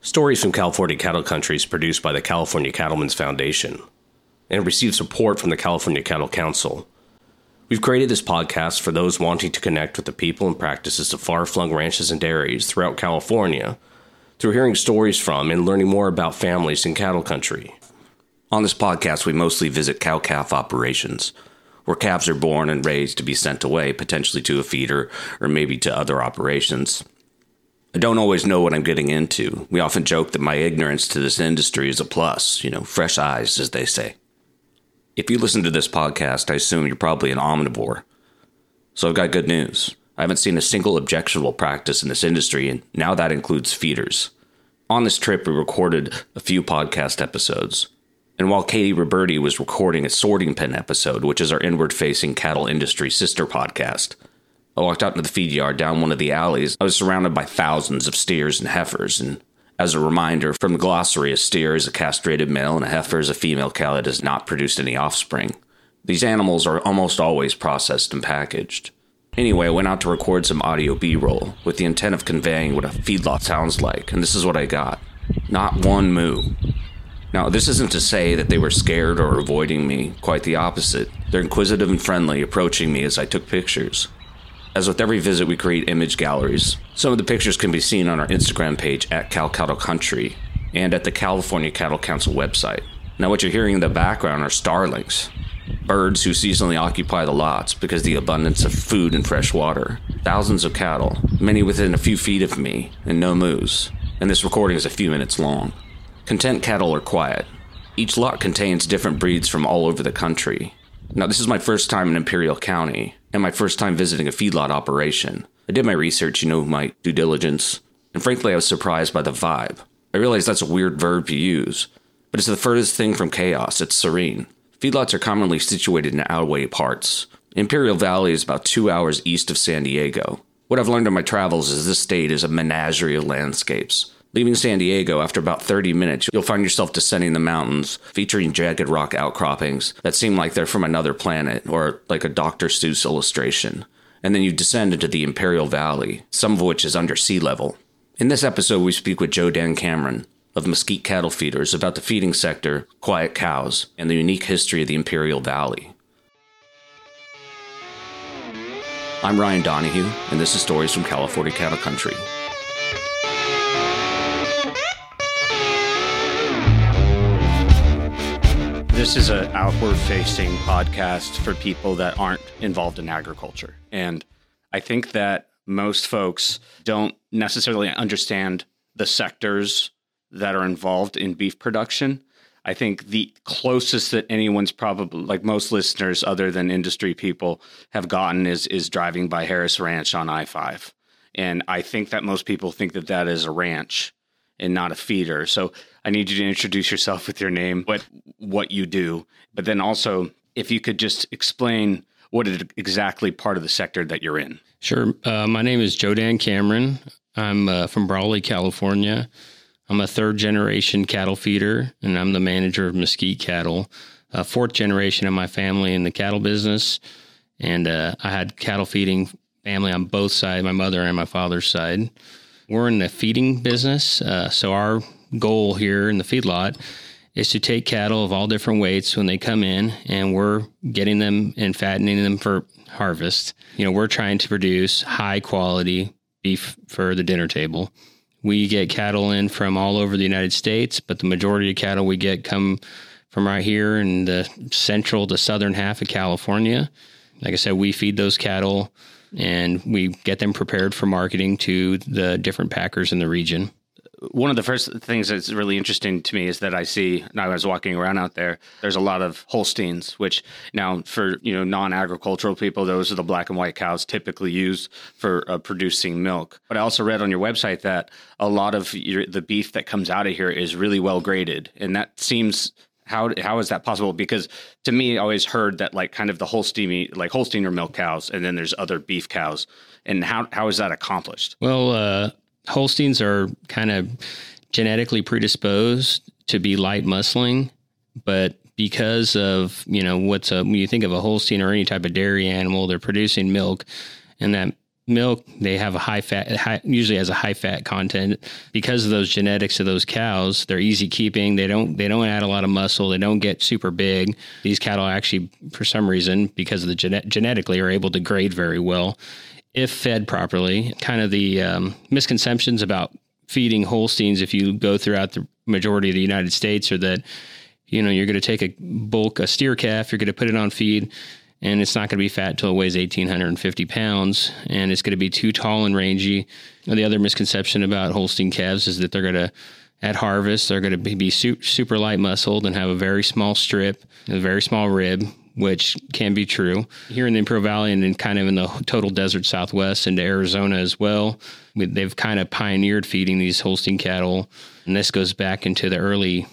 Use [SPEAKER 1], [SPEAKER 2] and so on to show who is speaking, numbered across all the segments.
[SPEAKER 1] Stories from California Cattle Country is produced by the California Cattlemen's Foundation and receives support from the California Cattle Council. We've created this podcast for those wanting to connect with the people and practices of far flung ranches and dairies throughout California through hearing stories from and learning more about families in cattle country.
[SPEAKER 2] On this podcast, we mostly visit cow calf operations, where calves are born and raised to be sent away, potentially to a feeder or maybe to other operations. I don't always know what I'm getting into. We often joke that my ignorance to this industry is a plus, you know, fresh eyes, as they say. If you listen to this podcast, I assume you're probably an omnivore. So I've got good news. I haven't seen a single objectionable practice in this industry, and now that includes feeders. On this trip, we recorded a few podcast episodes. And while Katie Roberti was recording a sorting pen episode, which is our inward facing cattle industry sister podcast, I walked out into the feed yard down one of the alleys. I was surrounded by thousands of steers and heifers, and as a reminder, from the glossary, a steer is a castrated male and a heifer is a female cow that has not produced any offspring. These animals are almost always processed and packaged. Anyway, I went out to record some audio B roll with the intent of conveying what a feedlot sounds like, and this is what I got. Not one moo. Now, this isn't to say that they were scared or avoiding me, quite the opposite. They're inquisitive and friendly, approaching me as I took pictures. As with every visit, we create image galleries. Some of the pictures can be seen on our Instagram page at Cal Cattle Country and at the California Cattle Council website. Now, what you're hearing in the background are starlings, birds who seasonally occupy the lots because of the abundance of food and fresh water. Thousands of cattle, many within a few feet of me, and no moose. And this recording is a few minutes long. Content cattle are quiet. Each lot contains different breeds from all over the country. Now, this is my first time in Imperial County, and my first time visiting a feedlot operation. I did my research, you know, my due diligence, and frankly, I was surprised by the vibe. I realize that's a weird verb to use, but it's the furthest thing from chaos. It's serene. Feedlots are commonly situated in outway parts. Imperial Valley is about two hours east of San Diego. What I've learned in my travels is this state is a menagerie of landscapes. Leaving San Diego, after about 30 minutes, you'll find yourself descending the mountains, featuring jagged rock outcroppings that seem like they're from another planet or like a Dr. Seuss illustration. And then you descend into the Imperial Valley, some of which is under sea level. In this episode, we speak with Joe Dan Cameron of Mesquite Cattle Feeders about the feeding sector, quiet cows, and the unique history of the Imperial Valley. I'm Ryan Donahue, and this is Stories from California Cattle Country.
[SPEAKER 3] This is an outward facing podcast for people that aren't involved in agriculture. And I think that most folks don't necessarily understand the sectors that are involved in beef production. I think the closest that anyone's probably like most listeners other than industry people have gotten is is driving by Harris Ranch on I-5. And I think that most people think that that is a ranch and not a feeder. So I need you to introduce yourself with your name, what what you do, but then also if you could just explain what is exactly part of the sector that you're in.
[SPEAKER 4] Sure. Uh, my name is Joe Dan Cameron. I'm uh, from Brawley, California. I'm a third generation cattle feeder, and I'm the manager of Mesquite Cattle. A fourth generation of my family in the cattle business, and uh, I had cattle feeding family on both sides, my mother and my father's side. We're in the feeding business, uh, so our goal here in the feedlot is to take cattle of all different weights when they come in, and we're getting them and fattening them for harvest. You know, we're trying to produce high quality beef for the dinner table. We get cattle in from all over the United States, but the majority of cattle we get come from right here in the central to southern half of California. Like I said, we feed those cattle and we get them prepared for marketing to the different packers in the region.
[SPEAKER 3] One of the first things that's really interesting to me is that I see, and I was walking around out there, there's a lot of Holsteins, which now for, you know, non-agricultural people, those are the black and white cows typically used for uh, producing milk. But I also read on your website that a lot of your, the beef that comes out of here is really well graded. And that seems how how is that possible? Because to me, I always heard that like kind of the Holstein like Holstein or milk cows, and then there's other beef cows. And how how is that accomplished?
[SPEAKER 4] Well, uh, Holsteins are kind of genetically predisposed to be light muscling, but because of you know what's a when you think of a Holstein or any type of dairy animal, they're producing milk, and that milk they have a high fat high, usually has a high fat content. Because of those genetics of those cows they're easy keeping they don't they don't add a lot of muscle they don't get super big. These cattle actually for some reason because of the gene- genetically are able to grade very well if fed properly kind of the um, misconceptions about feeding holsteins if you go throughout the majority of the united states are that you know you're going to take a bulk a steer calf you're going to put it on feed and it's not going to be fat until it weighs 1,850 pounds, and it's going to be too tall and rangy. The other misconception about Holstein calves is that they're going to, at harvest, they're going to be super light muscled and have a very small strip, a very small rib, which can be true. Here in the Imperial Valley and in kind of in the total desert southwest into Arizona as well, they've kind of pioneered feeding these Holstein cattle, and this goes back into the early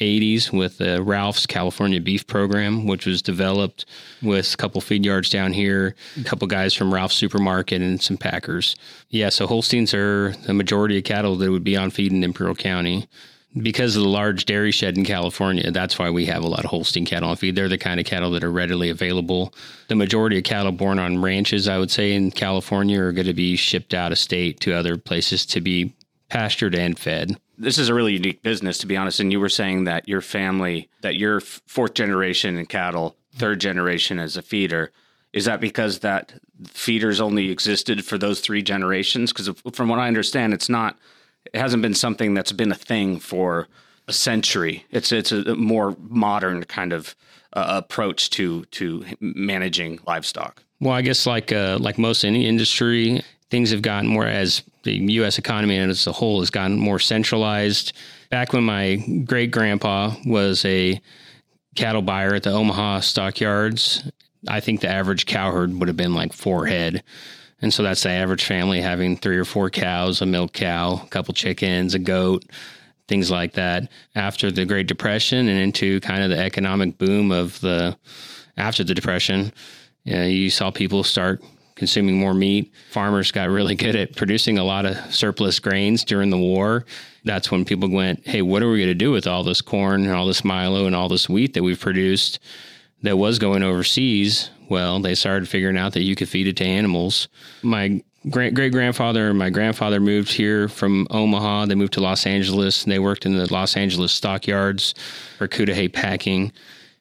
[SPEAKER 4] 80s with the Ralph's California Beef Program, which was developed with a couple feed yards down here, a couple guys from Ralph's Supermarket, and some packers. Yeah, so Holsteins are the majority of cattle that would be on feed in Imperial County. Because of the large dairy shed in California, that's why we have a lot of Holstein cattle on feed. They're the kind of cattle that are readily available. The majority of cattle born on ranches, I would say, in California are going to be shipped out of state to other places to be pastured and fed
[SPEAKER 3] this is a really unique business, to be honest. And you were saying that your family, that you're fourth generation in cattle, third generation as a feeder. Is that because that feeders only existed for those three generations? Because from what I understand, it's not. It hasn't been something that's been a thing for a century. It's it's a more modern kind of uh, approach to to managing livestock.
[SPEAKER 4] Well, I guess like uh, like most any industry, things have gotten more as the U.S. economy as a whole has gotten more centralized. Back when my great grandpa was a cattle buyer at the Omaha stockyards, I think the average cow herd would have been like four head. And so that's the average family having three or four cows, a milk cow, a couple chickens, a goat, things like that. After the Great Depression and into kind of the economic boom of the after the Depression, you, know, you saw people start consuming more meat. Farmers got really good at producing a lot of surplus grains during the war. That's when people went, hey, what are we going to do with all this corn and all this milo and all this wheat that we've produced that was going overseas? Well, they started figuring out that you could feed it to animals. My great great grandfather and my grandfather moved here from Omaha. They moved to Los Angeles and they worked in the Los Angeles stockyards for Cudahy Packing.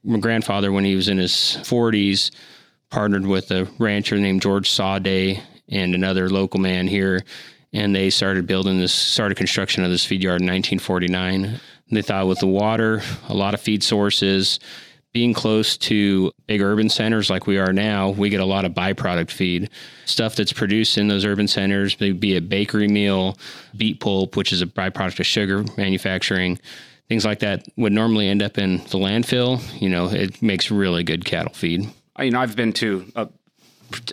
[SPEAKER 4] My grandfather, when he was in his 40s, partnered with a rancher named George Sawday and another local man here, and they started building this, started construction of this feed yard in 1949. They thought with the water, a lot of feed sources, being close to big urban centers like we are now, we get a lot of byproduct feed. Stuff that's produced in those urban centers, be it bakery meal, beet pulp, which is a byproduct of sugar manufacturing, things like that would normally end up in the landfill. You know, it makes really good cattle feed
[SPEAKER 3] you know, I've been to, a,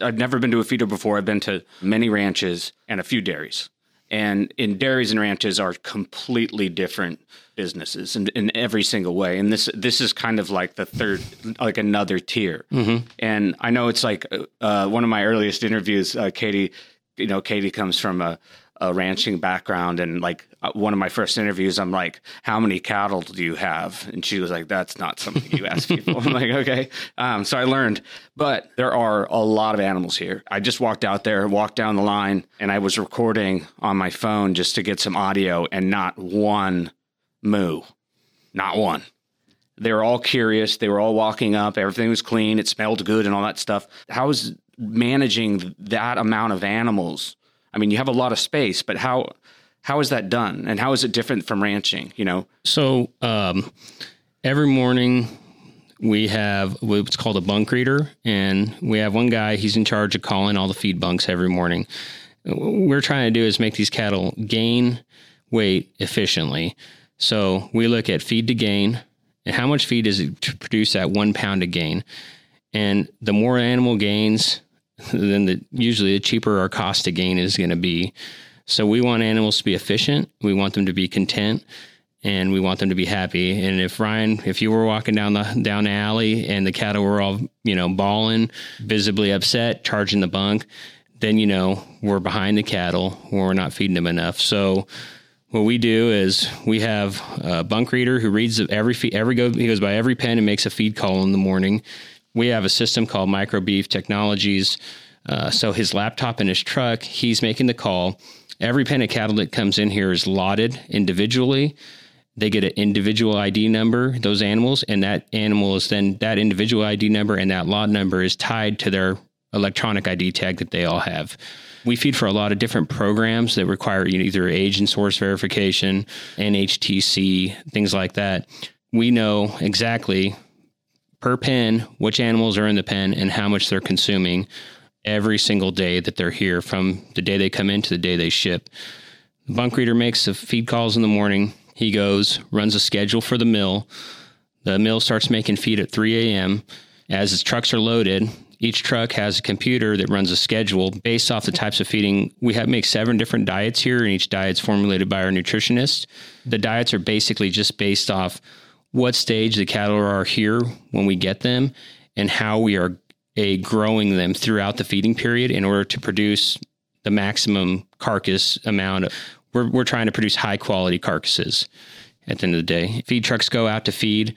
[SPEAKER 3] I've never been to a feeder before. I've been to many ranches and a few dairies. And in dairies and ranches are completely different businesses in, in every single way. And this this is kind of like the third, like another tier. Mm-hmm. And I know it's like uh, one of my earliest interviews. Uh, Katie, you know, Katie comes from a a ranching background and like uh, one of my first interviews i'm like how many cattle do you have? And she was like that's not something you ask people. I'm like okay. Um, so i learned. But there are a lot of animals here. I just walked out there walked down the line and i was recording on my phone just to get some audio and not one moo. Not one. They were all curious. They were all walking up. Everything was clean. It smelled good and all that stuff. How is managing that amount of animals I mean, you have a lot of space, but how how is that done, and how is it different from ranching? You know,
[SPEAKER 4] so um, every morning we have what's called a bunk reader, and we have one guy. He's in charge of calling all the feed bunks every morning. What we're trying to do is make these cattle gain weight efficiently. So we look at feed to gain and how much feed does it to produce at one pound of gain. And the more animal gains, then the, usually the cheaper our cost to gain is going to be. So we want animals to be efficient. We want them to be content and we want them to be happy. And if Ryan, if you were walking down the down the alley and the cattle were all, you know, bawling, visibly upset, charging the bunk, then you know we're behind the cattle we're not feeding them enough. So what we do is we have a bunk reader who reads every feed, every go he goes by every pen and makes a feed call in the morning we have a system called Microbeef Technologies. Uh, so his laptop in his truck, he's making the call. Every pen of cattle that comes in here is lotted individually. They get an individual ID number, those animals, and that animal is then that individual ID number and that lot number is tied to their electronic ID tag that they all have. We feed for a lot of different programs that require either age and source verification, NHTC, things like that. We know exactly per pen which animals are in the pen and how much they're consuming every single day that they're here from the day they come in to the day they ship. The bunk reader makes the feed calls in the morning. He goes, runs a schedule for the mill. The mill starts making feed at 3 a.m. As his trucks are loaded, each truck has a computer that runs a schedule based off the types of feeding. We have make seven different diets here, and each diet's formulated by our nutritionist. The diets are basically just based off what stage the cattle are here when we get them and how we are a growing them throughout the feeding period in order to produce the maximum carcass amount. We're, we're trying to produce high quality carcasses at the end of the day. Feed trucks go out to feed.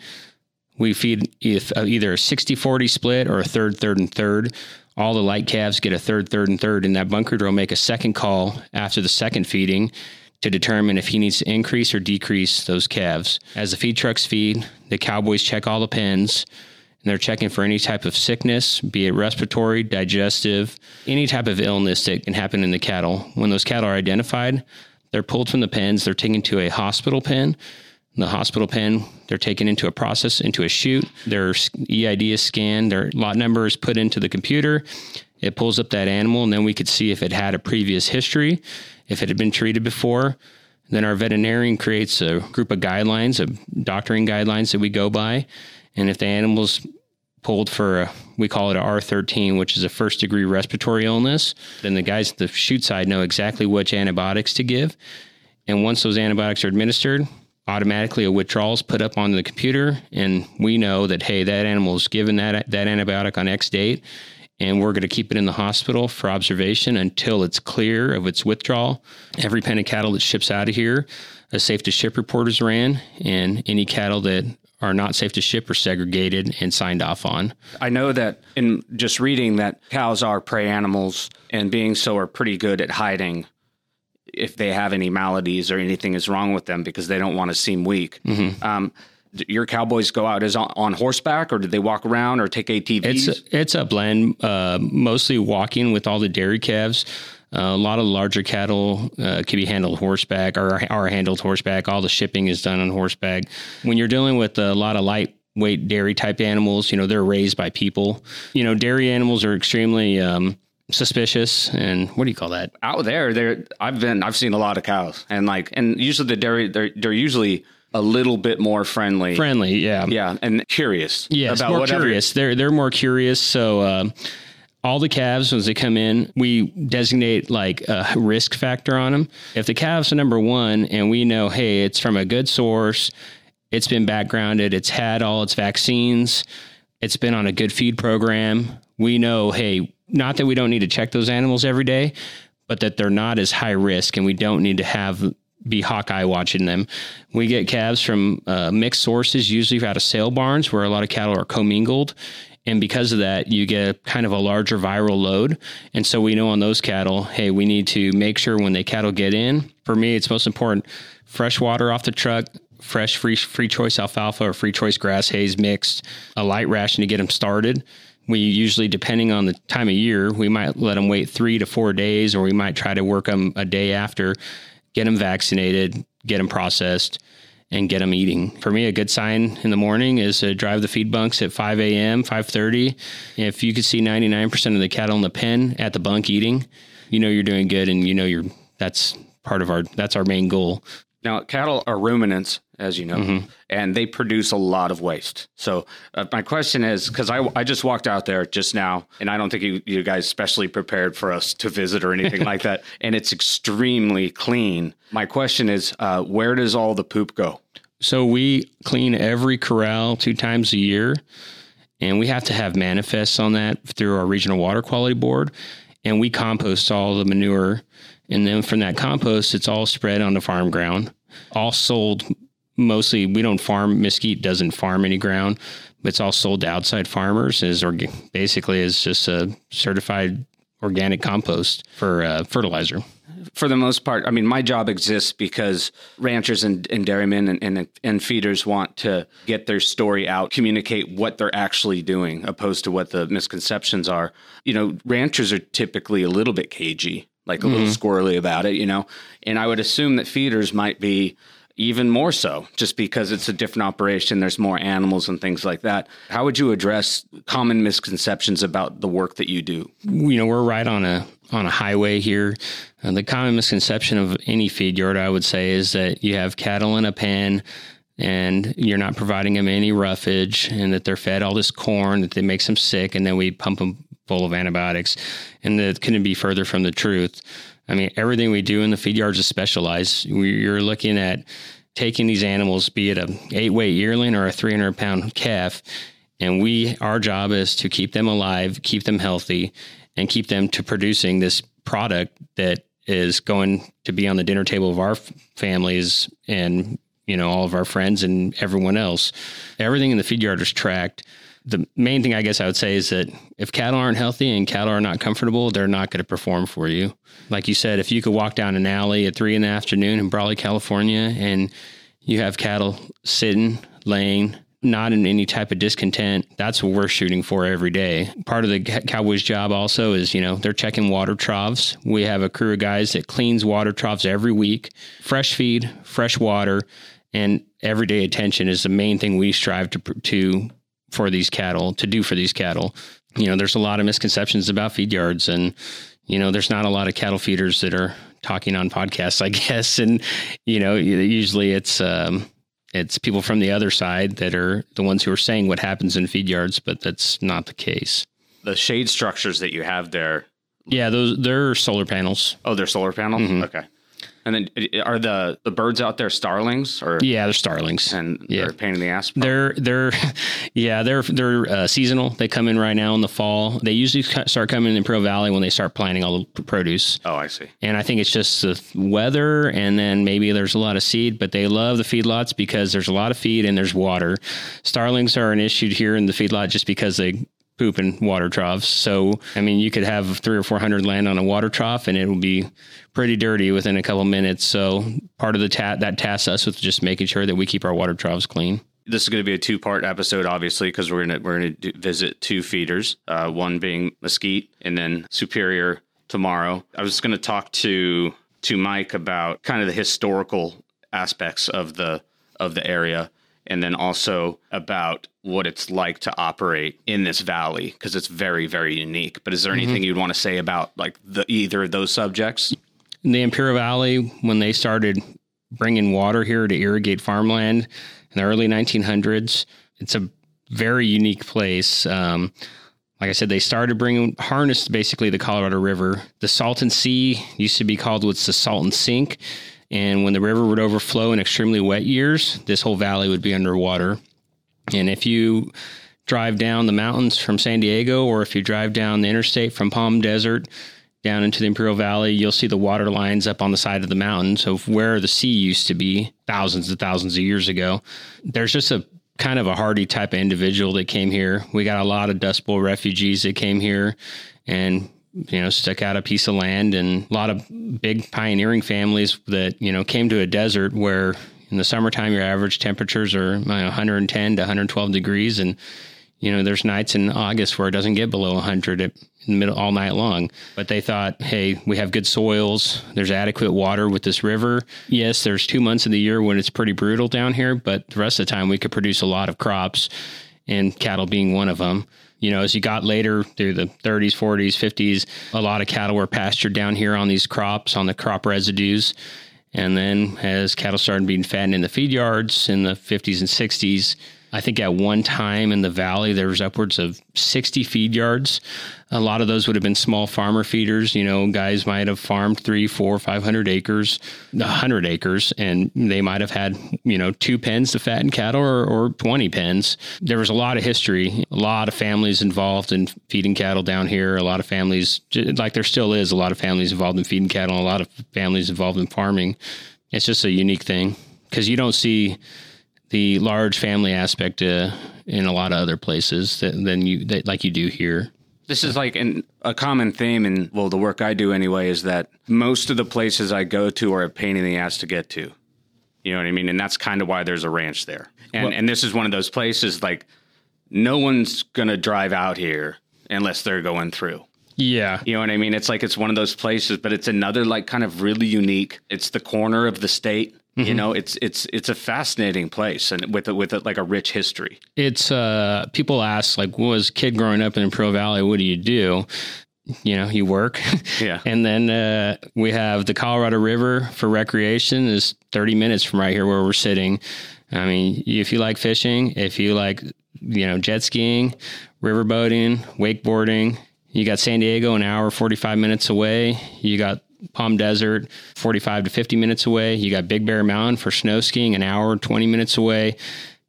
[SPEAKER 4] We feed if, uh, either a 60 40 split or a third, third, and third. All the light calves get a third, third, and third, and that bunker will make a second call after the second feeding to determine if he needs to increase or decrease those calves. As the feed trucks feed, the cowboys check all the pens and they're checking for any type of sickness, be it respiratory, digestive, any type of illness that can happen in the cattle. When those cattle are identified, they're pulled from the pens, they're taken to a hospital pen. In the hospital pen, they're taken into a process, into a chute. Their EID is scanned, their lot number is put into the computer. It pulls up that animal, and then we could see if it had a previous history if it had been treated before. Then our veterinarian creates a group of guidelines, of doctoring guidelines that we go by. And if the animal's pulled for a, we call it a R13, which is a first degree respiratory illness, then the guys at the chute side know exactly which antibiotics to give. And once those antibiotics are administered, automatically a withdrawal is put up on the computer, and we know that hey, that animal is given that that antibiotic on X date, and we're going to keep it in the hospital for observation until it's clear of its withdrawal. Every pen of cattle that ships out of here, a safe to ship report is ran, and any cattle that are not safe to ship are segregated and signed off on.
[SPEAKER 3] I know that in just reading that cows are prey animals and being so are pretty good at hiding if they have any maladies or anything is wrong with them because they don't want to seem weak. Mm-hmm. Um, your cowboys go out as on, on, horseback or did they walk around or take ATVs?
[SPEAKER 4] It's a, it's a blend, uh, mostly walking with all the dairy calves. Uh, a lot of larger cattle uh, can be handled horseback or are handled horseback. All the shipping is done on horseback. When you're dealing with a lot of lightweight dairy type animals, you know, they're raised by people. You know, dairy animals are extremely um, suspicious and what do you call that?
[SPEAKER 3] Out there, there I've been I've seen a lot of cows and like and usually the dairy they're they're usually a little bit more friendly.
[SPEAKER 4] Friendly, yeah,
[SPEAKER 3] yeah, and curious.
[SPEAKER 4] Yeah, about more whatever. curious. They're they're more curious. So. Uh, all the calves, as they come in, we designate like a risk factor on them. If the calves are number one and we know, hey, it's from a good source, it's been backgrounded, it's had all its vaccines, it's been on a good feed program, we know, hey, not that we don't need to check those animals every day, but that they're not as high risk and we don't need to have be Hawkeye watching them. We get calves from uh, mixed sources, usually out of sale barns where a lot of cattle are commingled. And because of that, you get kind of a larger viral load. And so we know on those cattle, hey, we need to make sure when the cattle get in, for me, it's most important fresh water off the truck, fresh free, free choice alfalfa or free choice grass hays mixed, a light ration to get them started. We usually, depending on the time of year, we might let them wait three to four days, or we might try to work them a day after get them vaccinated, get them processed, and get them eating. For me, a good sign in the morning is to drive the feed bunks at 5 a.m., 5.30. If you could see 99% of the cattle in the pen at the bunk eating, you know you're doing good and you know you're that's part of our that's our main goal.
[SPEAKER 3] Now, cattle are ruminants, as you know, mm-hmm. and they produce a lot of waste. So, uh, my question is because I, I just walked out there just now, and I don't think you, you guys specially prepared for us to visit or anything like that, and it's extremely clean. My question is, uh, where does all the poop go?
[SPEAKER 4] So, we clean every corral two times a year, and we have to have manifests on that through our regional water quality board, and we compost all the manure and then from that compost, it's all spread on the farm ground, all sold mostly. We don't farm, Mesquite doesn't farm any ground, but it's all sold to outside farmers as or basically as just a certified organic compost for uh, fertilizer.
[SPEAKER 3] For the most part, I mean, my job exists because ranchers and, and dairymen and, and, and feeders want to get their story out, communicate what they're actually doing, opposed to what the misconceptions are. You know, ranchers are typically a little bit cagey, like a little squirrely about it, you know, and I would assume that feeders might be even more so just because it's a different operation there's more animals and things like that. How would you address common misconceptions about the work that you do?
[SPEAKER 4] You know we're right on a on a highway here. Uh, the common misconception of any feed yard i would say is that you have cattle in a pen and you're not providing them any roughage and that they're fed all this corn that makes them sick and then we pump them full of antibiotics and that couldn't be further from the truth I mean, everything we do in the feed yards is specialized. You're looking at taking these animals, be it a eight weight yearling or a 300 pound calf, and we our job is to keep them alive, keep them healthy, and keep them to producing this product that is going to be on the dinner table of our families and you know all of our friends and everyone else. Everything in the feed yard is tracked the main thing I guess I would say is that if cattle aren't healthy and cattle are not comfortable, they're not going to perform for you. Like you said, if you could walk down an alley at three in the afternoon in Brawley, California, and you have cattle sitting, laying, not in any type of discontent, that's what we're shooting for every day. Part of the Cowboys' job also is, you know, they're checking water troughs. We have a crew of guys that cleans water troughs every week, fresh feed, fresh water, and everyday attention is the main thing we strive to to for these cattle to do for these cattle. You know, there's a lot of misconceptions about feed yards, and you know, there's not a lot of cattle feeders that are talking on podcasts, I guess. And you know, usually it's um, it's people from the other side that are the ones who are saying what happens in feed yards, but that's not the case.
[SPEAKER 3] The shade structures that you have there.
[SPEAKER 4] Yeah, those they're solar panels.
[SPEAKER 3] Oh, they're solar panels. Mm-hmm. Okay. And then uh, are the the birds out there starlings or
[SPEAKER 4] yeah they're starlings
[SPEAKER 3] and yeah. they're pain in the ass.
[SPEAKER 4] They're they're yeah they're they're uh, seasonal. They come in right now in the fall. They usually start coming in Imperial Valley when they start planting all the produce.
[SPEAKER 3] Oh, I see.
[SPEAKER 4] And I think it's just the weather and then maybe there's a lot of seed, but they love the feedlots because there's a lot of feed and there's water. Starlings are an issue here in the feedlot just because they poop in water troughs. So, I mean, you could have three or 400 land on a water trough and it will be pretty dirty within a couple minutes. So, part of the ta- that tasks us with just making sure that we keep our water troughs clean.
[SPEAKER 3] This is going to be a two part episode, obviously, because we're going to we're going to visit two feeders, uh, one being Mesquite and then Superior tomorrow. I was going to talk to to Mike about kind of the historical aspects of the of the area and then also about what it's like to operate in this valley because it's very very unique but is there anything mm-hmm. you'd want to say about like the either of those subjects
[SPEAKER 4] in the imperial valley when they started bringing water here to irrigate farmland in the early 1900s it's a very unique place um, like I said, they started bringing harnessed basically the Colorado River. The Salton Sea used to be called what's the Salton Sink, and when the river would overflow in extremely wet years, this whole valley would be underwater. And if you drive down the mountains from San Diego, or if you drive down the interstate from Palm Desert down into the Imperial Valley, you'll see the water lines up on the side of the mountain. So where the sea used to be thousands and thousands of years ago, there's just a kind of a hardy type of individual that came here. We got a lot of Dust Bowl refugees that came here and you know, stuck out a piece of land and a lot of big pioneering families that, you know, came to a desert where in the summertime your average temperatures are you know, 110 to 112 degrees. And you know there's nights in august where it doesn't get below 100 in the middle all night long. But they thought hey we have good soils. There's adequate water with this river. Yes there's two months of the year when it's pretty brutal down here but the rest of the time we could produce a lot of crops and cattle being one of them you know, as you got later through the 30s, 40s, 50s, a lot of cattle were pastured down here on these crops, on the crop residues. And then as cattle started being fattened in the feed yards in the 50s and 60s, I think at one time in the valley, there was upwards of 60 feed yards. A lot of those would have been small farmer feeders. You know, guys might have farmed three, four, 500 acres, 100 acres, and they might have had, you know, two pens to fatten cattle or, or 20 pens. There was a lot of history, a lot of families involved in feeding cattle down here, a lot of families, like there still is, a lot of families involved in feeding cattle, a lot of families involved in farming. It's just a unique thing because you don't see the large family aspect uh, in a lot of other places that, than you that, like you do here.
[SPEAKER 3] This is like an, a common theme in well, the work I do anyway is that most of the places I go to are a pain in the ass to get to. You know what I mean? And that's kind of why there's a ranch there. And
[SPEAKER 4] Well-
[SPEAKER 3] and this is one of those places like no one's gonna drive out here unless they're going through.
[SPEAKER 4] Yeah.
[SPEAKER 3] You know what I mean? It's like it's one of those places, but it's another like kind of really unique. It's the corner of the state. You know, it's it's it's a fascinating place and with a, with a, like a rich history.
[SPEAKER 4] It's uh people ask like was kid growing up in Brawley, what do you do? You know, you work.
[SPEAKER 3] Yeah.
[SPEAKER 4] and then uh, we have the Colorado River for recreation is 30 minutes from right here where we're sitting. I mean, if you like fishing, if you like, you know, jet skiing, river boating, wakeboarding, you got San Diego an hour 45 minutes away. You got Palm Desert 45 to 50 minutes away. You got Big Bear Mountain for snow skiing an hour 20 minutes away.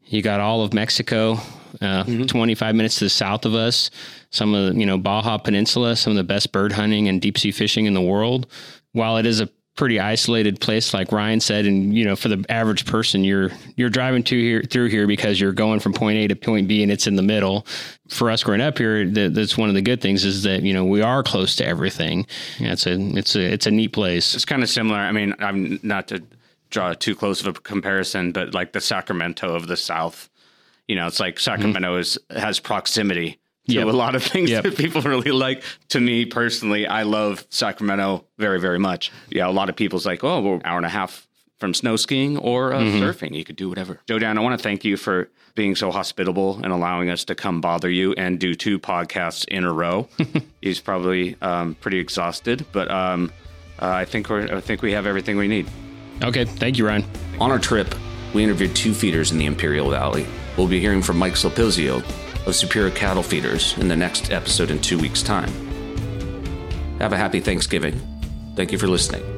[SPEAKER 4] You got all of Mexico, uh, 25 minutes to the south of us. Some of the, you know, Baja Peninsula, some of the best bird hunting and deep sea fishing in the world. While it is a pretty isolated place, like Ryan said, and you know, for the average person, you're you're driving to here through here because you're going from point A to point B, and it's in the middle. For us growing up here, that, that's one of the good things is that you know we are close to everything. Yeah, it's a it's a it's a neat place.
[SPEAKER 3] It's kind of similar. I mean, I'm not to draw too close of a comparison, but like the Sacramento of the South, you know, it's like Sacramento is has proximity to
[SPEAKER 4] Yep.
[SPEAKER 3] a lot of things
[SPEAKER 4] Yep.
[SPEAKER 3] that people really like. To me personally, I love Sacramento very, very much. Yeah, a lot of people's like, oh, we're an hour and a half from snow skiing or uh, surfing. You could do whatever. Joe Dan, I want to thank you for being so hospitable and allowing us to come bother you and do two podcasts in a row. He's probably um, pretty exhausted, but um, uh, I think we're I think we have everything we need.
[SPEAKER 4] Okay, thank you, Ryan.
[SPEAKER 2] On our trip, we interviewed two feeders in the Imperial Valley. We'll be hearing from Mike Slopizio of Superior Cattle Feeders in the next episode in two weeks' time. Have a happy Thanksgiving. Thank you for listening.